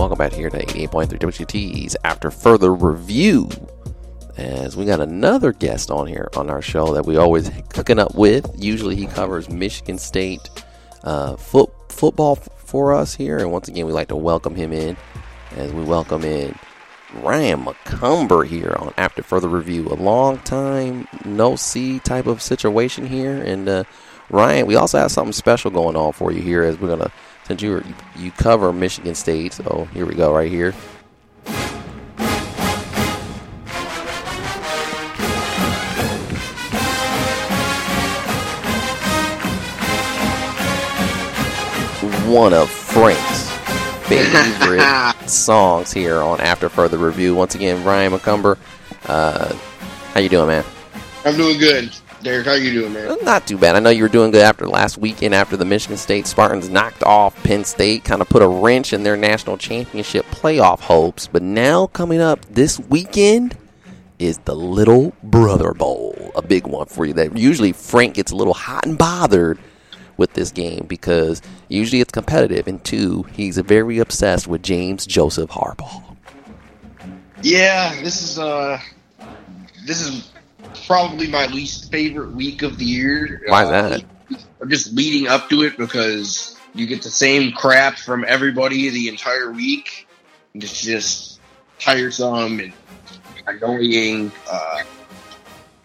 Welcome back here to 88.3 WT's After Further Review. As we got another guest on here on our show that we always cooking up with. Usually he covers Michigan State uh, foot, football f- for us here. And once again, we like to welcome him in as we welcome in Ryan McCumber here on After Further Review. A long time no see type of situation here. And uh, Ryan, we also have something special going on for you here as we're going to since you you cover Michigan State, so here we go right here. One of Frank's favorite songs here on After Further Review. Once again, Ryan McCumber, uh, how you doing, man? I'm doing good. Derek, how you doing, man? Not too bad. I know you were doing good after last weekend after the Michigan State Spartans knocked off Penn State, kind of put a wrench in their national championship playoff hopes. But now coming up this weekend is the Little Brother Bowl, a big one for you. That usually Frank gets a little hot and bothered with this game because usually it's competitive, and two, he's very obsessed with James Joseph Harbaugh. Yeah, this is uh, this is probably my least favorite week of the year. Why Uh, that? I'm just leading up to it because you get the same crap from everybody the entire week. It's just tiresome and annoying. Uh,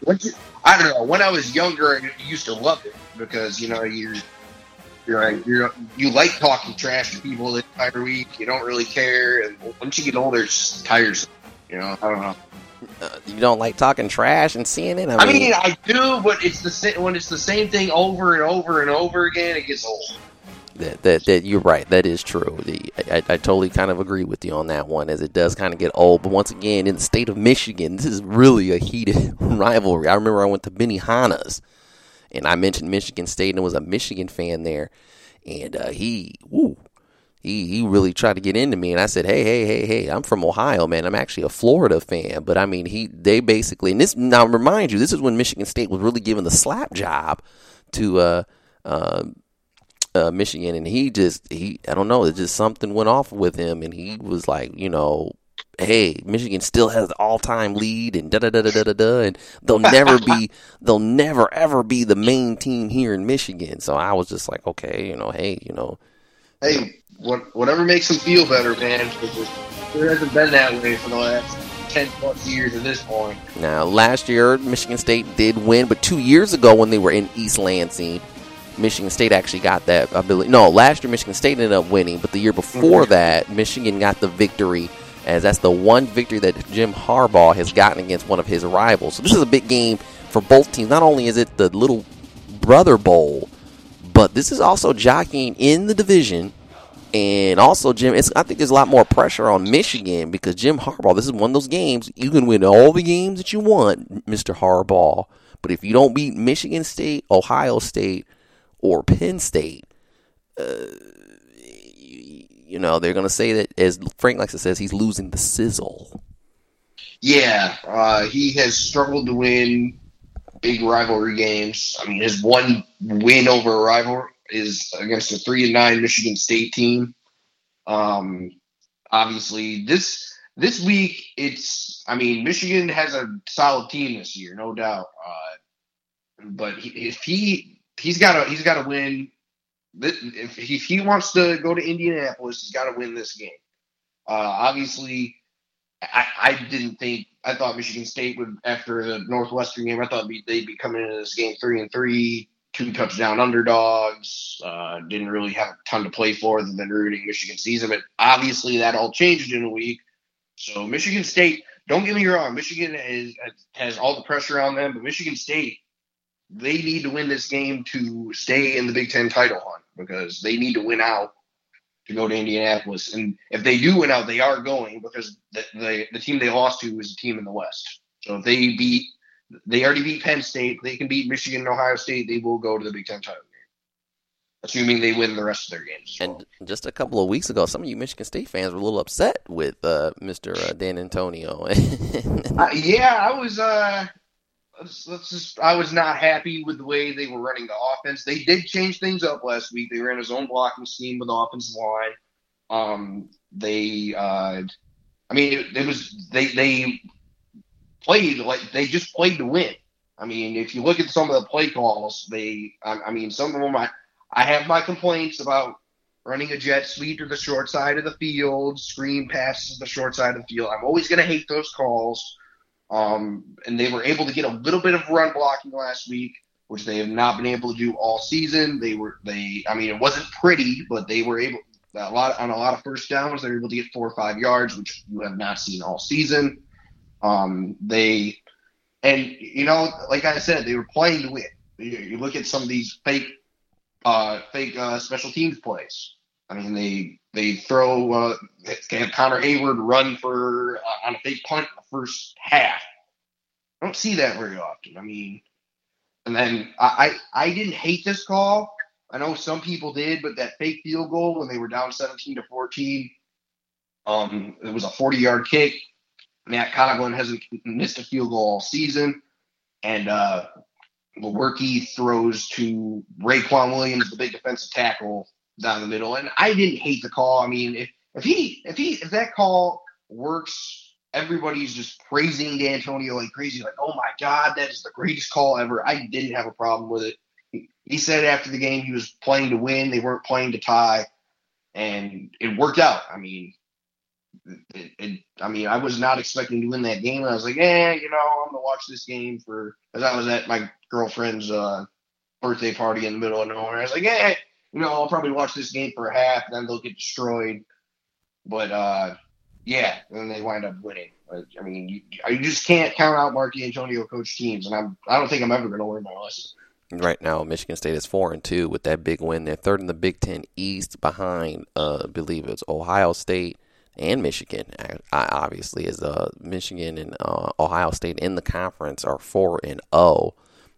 what you, I don't know. When I was younger, I used to love it because you know you're you're like, you're you like talking trash to people the entire week. You don't really care, and once you get older, it's just tiresome. You know, I don't know. Uh, you don't like talking trash and seeing it? I mean, I do, but it's the when it's the same thing over and over and over again, it gets old. That, that, that you're right. That is true. The, I, I totally kind of agree with you on that one, as it does kind of get old. But once again, in the state of Michigan, this is really a heated rivalry. I remember I went to Benihana's, and I mentioned Michigan State, and there was a Michigan fan there, and uh, he, woo, he he really tried to get into me, and I said, hey, hey, hey, hey, I'm from Ohio, man. I'm actually a Florida fan, but I mean, he they basically, and this now remind you, this is when Michigan State was really giving the slap job to. uh uh, uh, Michigan, and he just he I don't know, it just something went off with him, and he was like, you know, hey, Michigan still has the all time lead, and da da da da da da da, and they'll never be they'll never ever be the main team here in Michigan. So I was just like, okay, you know, hey, you know, Hey, what, whatever makes them feel better, man. because It hasn't been that way for the last ten plus years at this point. Now, last year, Michigan State did win, but two years ago when they were in East Lansing, Michigan State actually got that ability. No, last year Michigan State ended up winning, but the year before mm-hmm. that, Michigan got the victory, as that's the one victory that Jim Harbaugh has gotten against one of his rivals. So this is a big game for both teams. Not only is it the Little Brother Bowl, but this is also jockeying in the division. And also, Jim, I think there's a lot more pressure on Michigan because Jim Harbaugh, this is one of those games, you can win all the games that you want, Mr. Harbaugh. But if you don't beat Michigan State, Ohio State, or Penn State, uh, you, you know, they're going to say that, as Frank likes to say, he's losing the sizzle. Yeah, uh, he has struggled to win big rivalry games. I mean, his one win over a rival is against a three and nine Michigan State team. Um, obviously, this this week it's. I mean, Michigan has a solid team this year, no doubt. Uh, but he, if he he's got to he's got to win. If he, if he wants to go to Indianapolis, he's got to win this game. Uh, obviously, I, I didn't think I thought Michigan State would after the Northwestern game. I thought they'd be coming into this game three and three, two touchdown underdogs. Uh, didn't really have a ton to play for other than rooting Michigan season, but obviously that all changed in a week. So Michigan State, don't get me wrong, Michigan is, has all the pressure on them, but Michigan State, they need to win this game to stay in the Big Ten title hunt because they need to win out to go to Indianapolis. And if they do win out, they are going because the, the, the team they lost to is a team in the West. So if they beat, they already beat Penn State, they can beat Michigan and Ohio State, they will go to the Big Ten title game. Assuming they win the rest of their games. And just a couple of weeks ago, some of you Michigan State fans were a little upset with uh, Mr. Uh, D'Antonio. uh, yeah, I was. Let's, let's just. I was not happy with the way they were running the offense. They did change things up last week. They ran a zone blocking scheme with the offensive line. Um, they. Uh, I mean, it, it was they they played like they just played to win. I mean, if you look at some of the play calls, they. I, I mean, some of them. I, I have my complaints about running a jet sweep to the short side of the field, screen passes to the short side of the field. I'm always going to hate those calls. Um, and they were able to get a little bit of run blocking last week, which they have not been able to do all season. They were they, I mean, it wasn't pretty, but they were able a lot on a lot of first downs. They were able to get four or five yards, which you have not seen all season. Um, they and you know, like I said, they were playing to win. You, you look at some of these fake uh, fake uh, special teams plays. I mean, they they throw uh, Connor Heyward run for uh, on a fake punt in the first half. I don't see that very often. I mean, and then I I, I didn't hate this call. I know some people did, but that fake field goal when they were down 17 to 14, um, it was a 40 yard kick. Matt Coghlin hasn't missed a field goal all season, and uh, Lewerke throws to Raequan Williams, the big defensive tackle down the middle. And I didn't hate the call. I mean, if, if he if he if that call works, everybody's just praising D'Antonio like crazy, like, oh my God, that is the greatest call ever. I didn't have a problem with it. He, he said after the game he was playing to win, they weren't playing to tie, and it worked out. I mean, it, it, I mean, I was not expecting to win that game. I was like, eh, you know, I'm gonna watch this game for because I was at my girlfriend's uh, birthday party in the middle of nowhere. I was like, eh, you know, I'll probably watch this game for half, then they'll get destroyed. But uh, yeah, and they wind up winning. I mean, you, you just can't count out Mark D'Antonio coach teams, and I'm I don't think I'm ever going to learn my lesson. Right now, Michigan State is four and two with that big win. They're third in the Big Ten East, behind, uh, I believe it's Ohio State and Michigan. I, obviously, as uh, Michigan and uh, Ohio State in the conference are four and zero. Oh.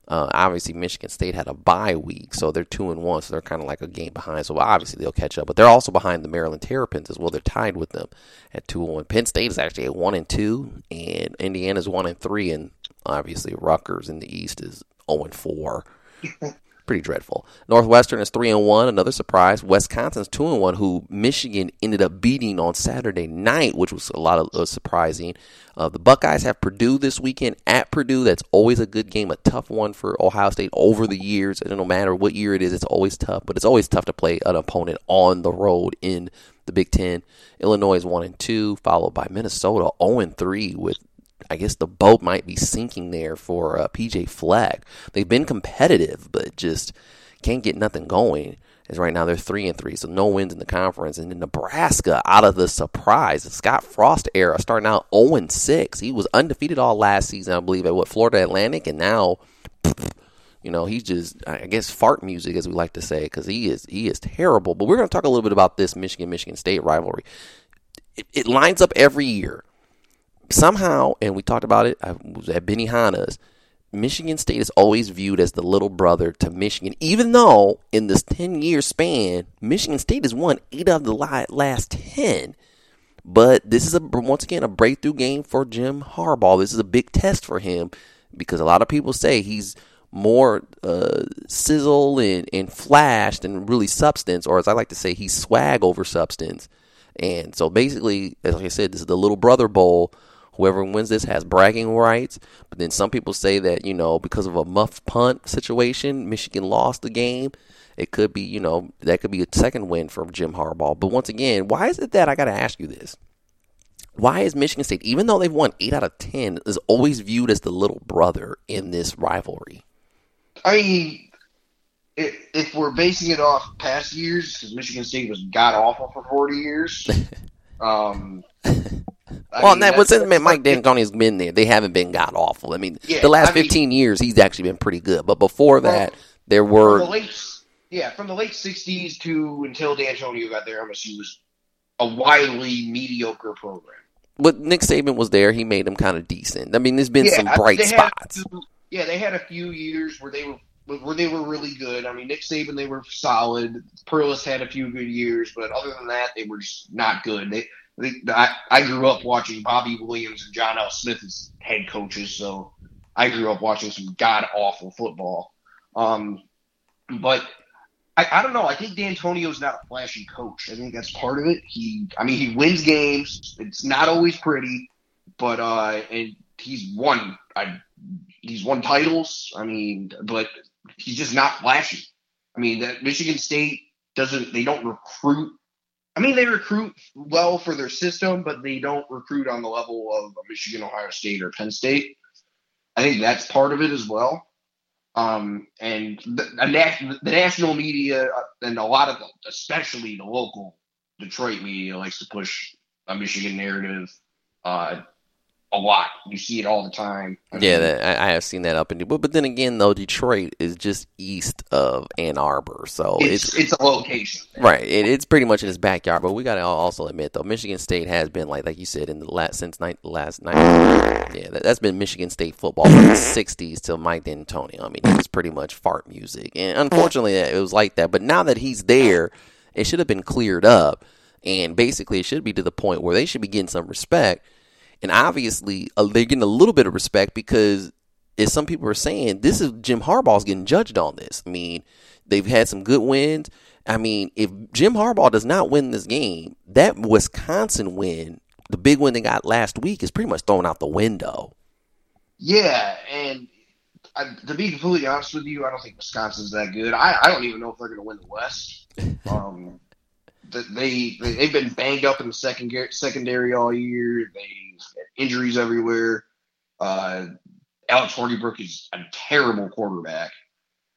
Uh, obviously, Michigan State had a bye week, so they're two and one, so they're kind of like a game behind. So obviously they'll catch up, but they're also behind the Maryland Terrapins as well. They're tied with them at two and one. Penn State is actually at one and two, and Indiana's one and three, and obviously Rutgers in the East is zero and four. pretty dreadful. Northwestern is three and one, another surprise. Wisconsin's two and one, who Michigan ended up beating on Saturday night, which was a lot of uh, surprising. Uh, the Buckeyes have Purdue this weekend at Purdue. That's always a good game, a tough one for Ohio State over the years. And no matter what year it is, it's always tough. But it's always tough to play an opponent on the road in the Big Ten. Illinois is one and two, followed by Minnesota zero and three with I guess the boat might be sinking there for uh, PJ Fleck. They've been competitive, but just can't get nothing going. As right now they're three and three, so no wins in the conference. And then Nebraska, out of the surprise, the Scott Frost era, starting out 0 and six. He was undefeated all last season, I believe, at what Florida Atlantic, and now. You know, he's just, I guess, fart music, as we like to say, because he is he is terrible. But we're going to talk a little bit about this Michigan Michigan State rivalry. It, it lines up every year somehow, and we talked about it, I was at Benihana's, Michigan State is always viewed as the little brother to Michigan, even though in this 10 year span, Michigan State has won eight of the last 10. But this is a once again a breakthrough game for Jim Harbaugh. This is a big test for him because a lot of people say he's more uh, sizzle and, and flash than really substance, or as I like to say, he's swag over substance. And so basically, as I said, this is the little brother bowl Whoever wins this has bragging rights. But then some people say that, you know, because of a muff punt situation, Michigan lost the game. It could be, you know, that could be a second win for Jim Harbaugh. But once again, why is it that I got to ask you this? why is Michigan State, even though they've won eight out of ten, is always viewed as the little brother in this rivalry? I mean, if, we're basing it off past years, because Michigan State was god awful for forty years. um, I well, mean, that was. Mike D'Antoni's been there. They haven't been god awful. I mean, Yeah, the last I mean- fifteen years, he's actually been pretty good. But before Well, that, there were the late, yeah, from the late '60s to until D'Antonio got there, MSU was a wildly mediocre program. but Nick Saban was there. He made them kind of decent. I mean, there's been some bright spots. few- yeah, they had a few years where they were where they were really good. I mean, Nick Saban, they were solid. Perles had a few good years, but other than that, they were just not good. They I, I grew up watching Bobby Williams and John L. Smith as head coaches, so I grew up watching some god awful football. Um, but I, I don't know. I think D'Antonio's not a flashy coach. I think that's part of it. He, I mean, he wins games. It's not always pretty, but uh, and he's won. I, he's won titles. I mean, but he's just not flashy. I mean, that Michigan State doesn't. They don't recruit. I mean, they recruit well for their system, but they don't recruit on the level of Michigan, Ohio State, or Penn State. I think that's part of it as well. Um, and the, the, national media uh, and a lot of, especially the local Detroit media, likes to push a Michigan narrative uh, a lot. You see it all the time. I Yeah, that, I, I have seen that up in. But but then again, though, Detroit is just east of Ann Arbor, so it's it's, it's a location. right. It, it's pretty much in his backyard. But we got to also admit, though, Michigan State has been like like you said in the last since night last night. Yeah, that, that's been Michigan State football from the '60s till Mike D'Antoni. I mean, it was pretty much fart music, and unfortunately, it was like that. But now that he's there, it should have been cleared up, and basically, it should be to the point where they should be getting some respect. And obviously, uh, they're getting a little bit of respect because, as some people are saying, this is Jim Harbaugh's getting judged on this. I mean, they've had some good wins. I mean, if Jim Harbaugh does not win this game, that Wisconsin win, the big win they got last week, is pretty much thrown out the window. Yeah, and I, to be completely honest with you, I don't think Wisconsin's that good. I, I don't even know if they're going to win the West. Um, they, they they've been banged up in the second secondary all year. They had injuries everywhere. Uh, Alex Hornibrook is a terrible quarterback.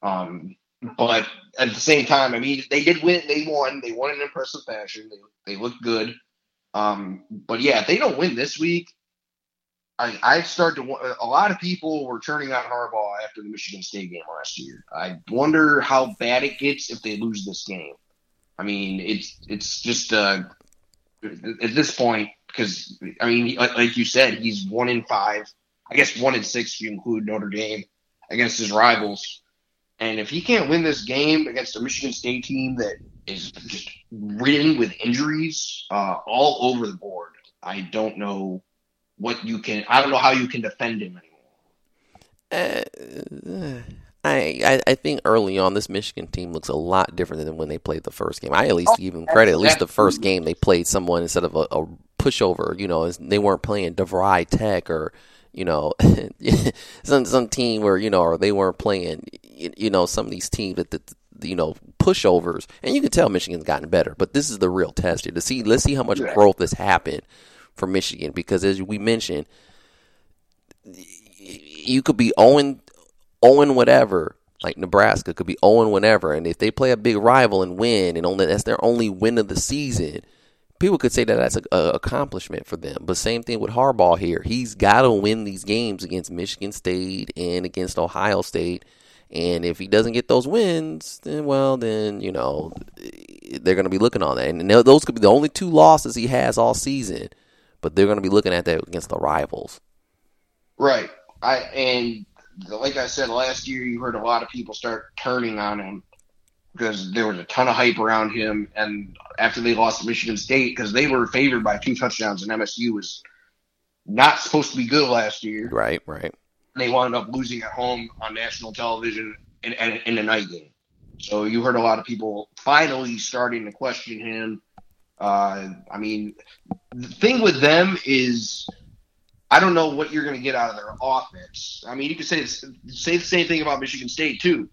Um, but at the same time, I mean, they did win. They won. They won in impressive fashion. They they looked good. Um, but yeah, if they don't win this week, I I start to. A lot of people were turning on Harbaugh after the Michigan State game last year. I wonder how bad it gets if they lose this game. I mean, it's it's just uh, at this point because I mean, like, you said, he's one in five. I guess one in six if you include Notre Dame against his rivals. And if he can't win this game against a Michigan State team that is just ridden with injuries uh, all over the board, I don't know what you can. I don't know how you can defend him anymore. Uh, I, I I think early on this Michigan team looks a lot different than when they played the first game. I at least give them credit. At least the first game they played someone instead of a, a pushover. You know, they weren't playing DeVry Tech or you know some some team where you know or they weren't playing you you know some of these teams that the, you know pushovers. And you can tell Michigan's gotten better, but this is the real test here to see. Let's see how much Yeah. growth has happened for Michigan because as we mentioned, you could be 0 0 whatever, like Nebraska could be 0 whatever, and if they play a big rival and win, and only that's their only win of the season, people could say that that's a, a accomplishment for them. But same thing with Harbaugh here; he's got to win these games against Michigan State and against Ohio State. And if he doesn't get those wins, then well, then you know they're going to be looking on that, and those could be the only two losses he has all season. But they're going to be looking at that against the rivals. Right. I and like I said last year, you heard a lot of people start turning on him because there was a ton of hype around him. And after they lost to Michigan State, because they were favored by two touchdowns, and MSU was not supposed to be good last year. Right, right. They wound up losing at home on national television in, in, in a night game. So you heard a lot of people finally starting to question him. Uh, I mean, the thing with them is I don't know what you're going to get out of their offense. I mean, you could say say the same thing about Michigan State too,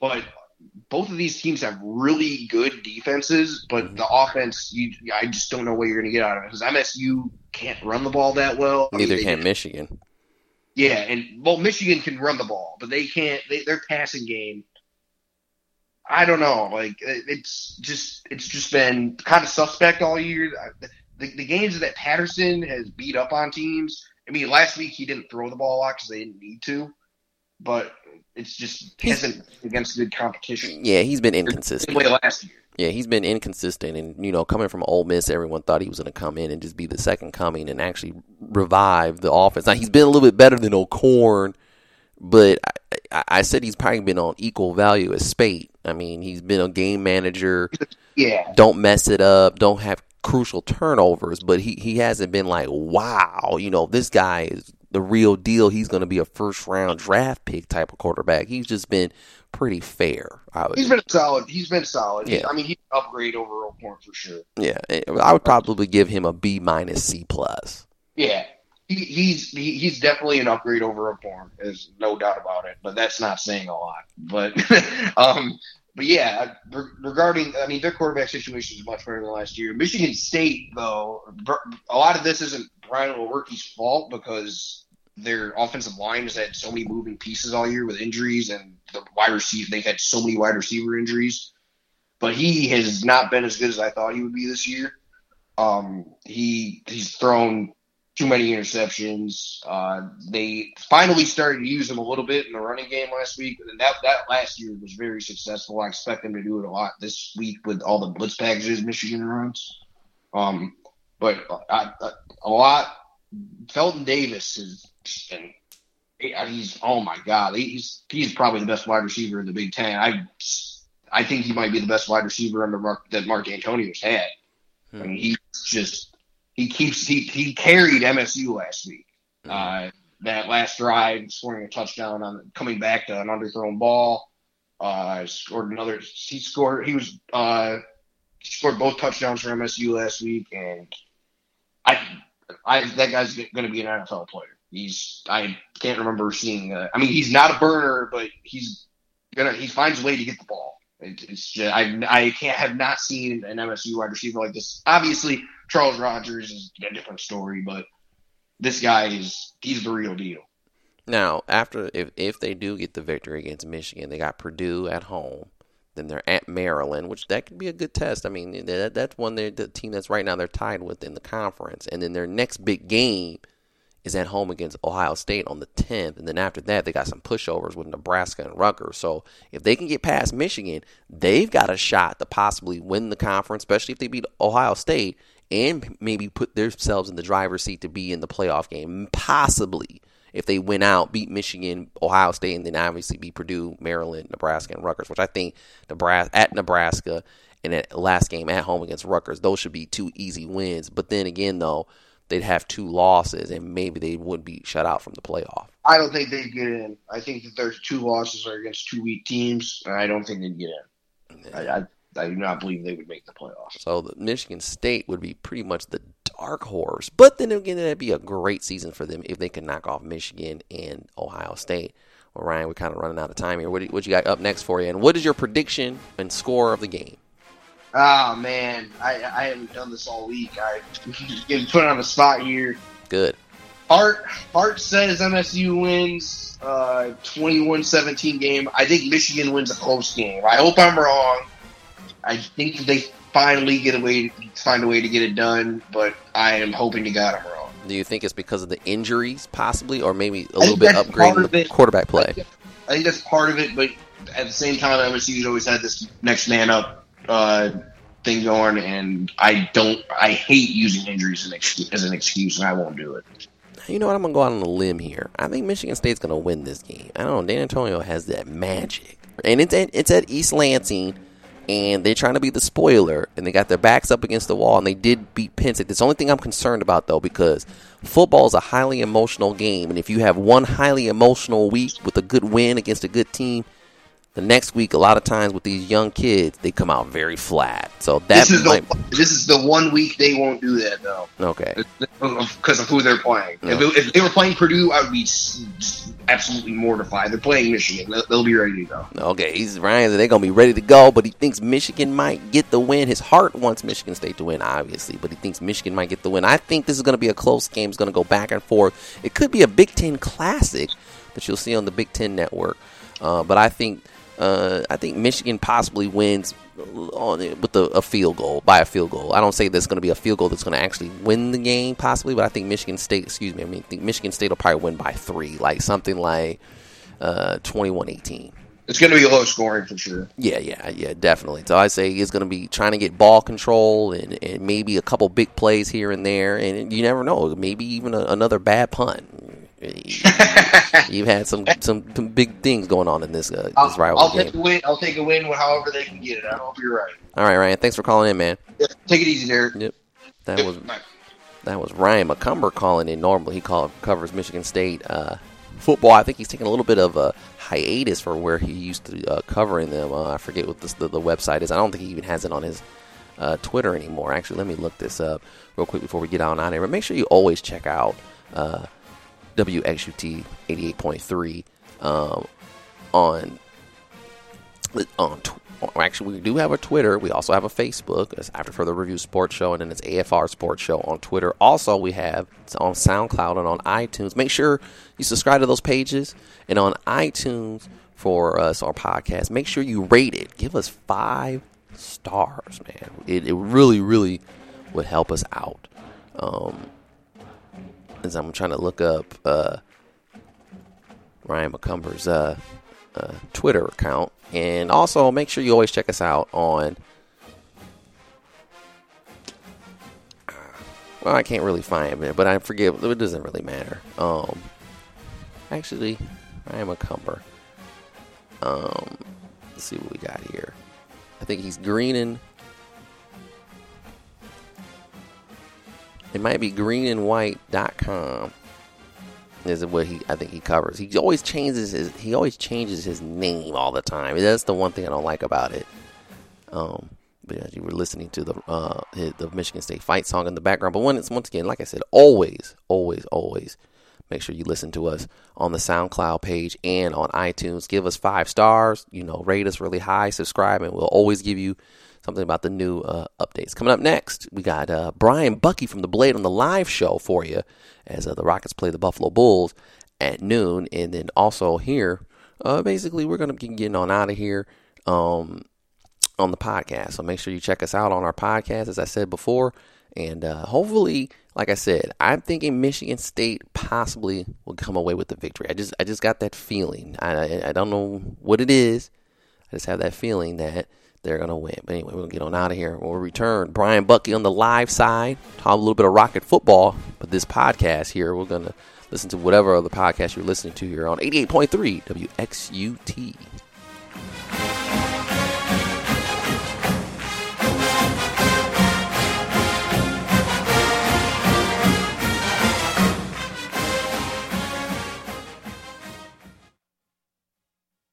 but both of these teams have really good defenses, but mm-hmm. the offense, you, I just don't know what you're going to get out of it because MSU can't run the ball that well. I mean, Neither they can Michigan. Yeah, and well, Michigan can run the ball, but they can't. They, their passing game. I don't know. Like it's just it's just been kind of suspect all year. The, the games that Patterson has beat up on teams. I mean, last week he didn't throw the ball a lot because they didn't need to, but it's just hasn't against good competition. Yeah, he's been inconsistent. way last year. Yeah, he's been inconsistent, and you know, coming from Ole Miss, everyone thought he was going to come in and just be the second coming and actually revive the offense. Now he's been a little bit better than O'Korn, but I, I, I said he's probably been on equal value as Speight. I mean, he's been a game manager. Yeah, Don't mess it up. Don't have crucial turnovers, but he he hasn't been like, wow, you know, this guy is the real deal. He's going to be a first round draft pick type of quarterback. He's just been pretty fair. I would he's been solid. He's been solid. Yeah. I mean, he's an upgrade over O'Korn for sure. Yeah, I would probably give him a B minus C plus. Yeah, he, he's he, he's definitely an upgrade over O'Korn. There's no doubt about it. But that's not saying a lot. But um, but yeah, regarding I mean their quarterback situation is much better than last year. Michigan State though, a lot of this isn't Brian Lewerke's fault because their offensive line has had so many moving pieces all year with injuries and the wide receiver. They've had so many wide receiver injuries. But he has not been as good as I thought he would be this year. Um, he he's thrown too many interceptions. Uh, they finally started to use him a little bit in the running game last week, and that that last year was very successful. I expect them to do it a lot this week with all the blitz packages Michigan runs. Um, but I, I, a lot. Felton Davis is, been. He's oh my god, he's he's probably the best wide receiver in the Big Ten. I I think he might be the best wide receiver under Mark that Mark Antonio's had. I mean, he's just he keeps he he carried MSU last week. Uh, that last drive, scoring a touchdown on coming back to an underthrown ball. Uh, scored another. He scored. He was uh, scored both touchdowns for MSU last week, and I, I that guy's going to be an NFL player. He's I can't remember seeing. Uh, I mean, he's not a burner, but he's gonna he finds a way to get the ball. It, it's just, I I can't have not seen an MSU wide receiver like this. Obviously, Charles Rogers is a different story, but this guy is he's the real deal. Now, after if if they do get the victory against Michigan, they got Purdue at home. Then they're at Maryland, which that could be a good test. I mean, that, that's one the team that's right now they're tied with in the conference. And then their next big game is at home against Ohio State on the 10th. And then after that, they got some pushovers with Nebraska and Rutgers. So if they can get past Michigan, they've got a shot to possibly win the conference, especially if they beat Ohio State and maybe put themselves in the driver's seat to be in the playoff game, possibly if they win out, beat Michigan, Ohio State, and then obviously beat Purdue, Maryland, Nebraska, and Rutgers, which I think Nebraska at Nebraska and at last game at home against Rutgers, those should be two easy wins. But then again, though, they'd have two losses, and maybe they would be shut out from the playoff. I don't think they'd get in. I think that their two losses are against two weak teams, and I don't think they'd get in. I, I, I do not believe they would make the playoffs. So the Michigan State would be pretty much the dark horse. But then again, that'd be a great season for them if they could knock off Michigan and Ohio State. Well, Ryan, we're kind of running out of time here. What, do- what you got up next for you? And what is your prediction and score of the game? Oh man, I, I haven't done this all week. I getting put on the spot here. Good. Hart Hart says MSU wins uh 21-17 game. I think Michigan wins a close game. I hope I'm wrong. I think they finally get a way find a way to get it done, but I am hoping to God I'm wrong. Do you think it's because of the injuries, possibly, or maybe a little bit upgrading of the quarterback play? I think that's part of it, but at the same time, MSU's always had this next man up uh, thing going, and I don't. I hate using injuries as an, excuse, as an excuse, and I won't do it. You know what? I'm gonna go out on a limb here. I think Michigan State's gonna win this game. I don't know. D'Antonio has that magic, and it's at, it's at East Lansing, and they're trying to be the spoiler, and they got their backs up against the wall, and they did beat Penn State. That's the only thing I'm concerned about though, because football is a highly emotional game, and if you have one highly emotional week with a good win against a good team. The next week, a lot of times with these young kids, they come out very flat. So that This is might the this is the one week they won't do that though, okay. because of who they're playing. If, it- if they were playing Purdue, I would be absolutely mortified. They're playing Michigan. They'll, they'll be ready to go. Okay, he's Ryan they're gonna be ready to go, but he thinks Michigan might get the win. His heart wants Michigan State to win, obviously, but he thinks Michigan might get the win. I think this is gonna be a close game. It's gonna go back and forth. It could be a Big Ten classic that you'll see on the Big Ten Network. Uh, but I think uh, I think Michigan possibly wins on with a, a, field goal by a field goal. I don't say there's going to be a field goal that's going to actually win the game possibly, but I think Michigan State, excuse me, I mean, I think Michigan State will probably win by three, like something like uh, 21-18. It's going to be low scoring for sure. Yeah, yeah, yeah, definitely. So I say he's going to be trying to get ball control and, and maybe a couple big plays here and there, and you never know, maybe even a, another bad punt. You've had some, some, some big things going on in this uh, this rivalry I'll take a win. I'll take a win however they can get it. I don't hope you're right. All right, Ryan. Thanks for calling in, man. Yeah, take it easy, Derek. Yep. That was that was Ryan McCumber calling in. Normally, he call, covers Michigan State uh, football. I think he's taking a little bit of a hiatus for where he used to uh, covering them. Uh, I forget what this, the, the website is. I don't think he even has it on his uh, Twitter anymore. Actually, let me look this up real quick before we get on out here. But make sure you always check out uh, WXUT 88.3 um, on on actually we do have a Twitter. We also have a Facebook. It's After Further Review Sports Show, and then it's AFR Sports Show on Twitter. Also, we have it's on SoundCloud and on iTunes. Make sure you subscribe to those pages, and on iTunes for us our podcast. Make sure you rate it. Give us five stars, man. It, it really, really would help us out. Um, as I'm trying to look up uh, Ryan McCumber's uh, uh, Twitter account. And also make sure you always check us out on. Well, I can't really find it, but I forget. It doesn't really matter. Um, actually, Ryan McCumber. Um, let's see what we got here. I think he's greening It might be greenandwhite.com is what he I think he covers. He always changes his he always changes his name all the time. That's the one thing I don't like about it. Um, but you were listening to the uh, the Michigan State fight song in the background. But when it's once again, like I said, always, always, always make sure you listen to us on the SoundCloud page and on iTunes. Give us five stars. You know, rate us really high. Subscribe, and we'll always give you something about the new uh, updates. Coming up next, we got uh, Brian Bucky from the Blade on the live show for you as uh, the Rockets play the Buffalo Bulls at noon. And then also here, uh, basically, we're going to be getting on out of here um, on the podcast. So make sure you check us out on our podcast, as I said before. And uh, hopefully, like I said, I'm thinking Michigan State possibly will come away with the victory. I just, I just got that feeling. I, I, I don't know what it is. I just have that feeling that they're going to win. But anyway, to get on out of here. When we return, Brian Bucky on the live side, talk a little bit of Rocket football. But this podcast here, we're going to listen to whatever other podcast you're listening to here on 88.3 WXUT.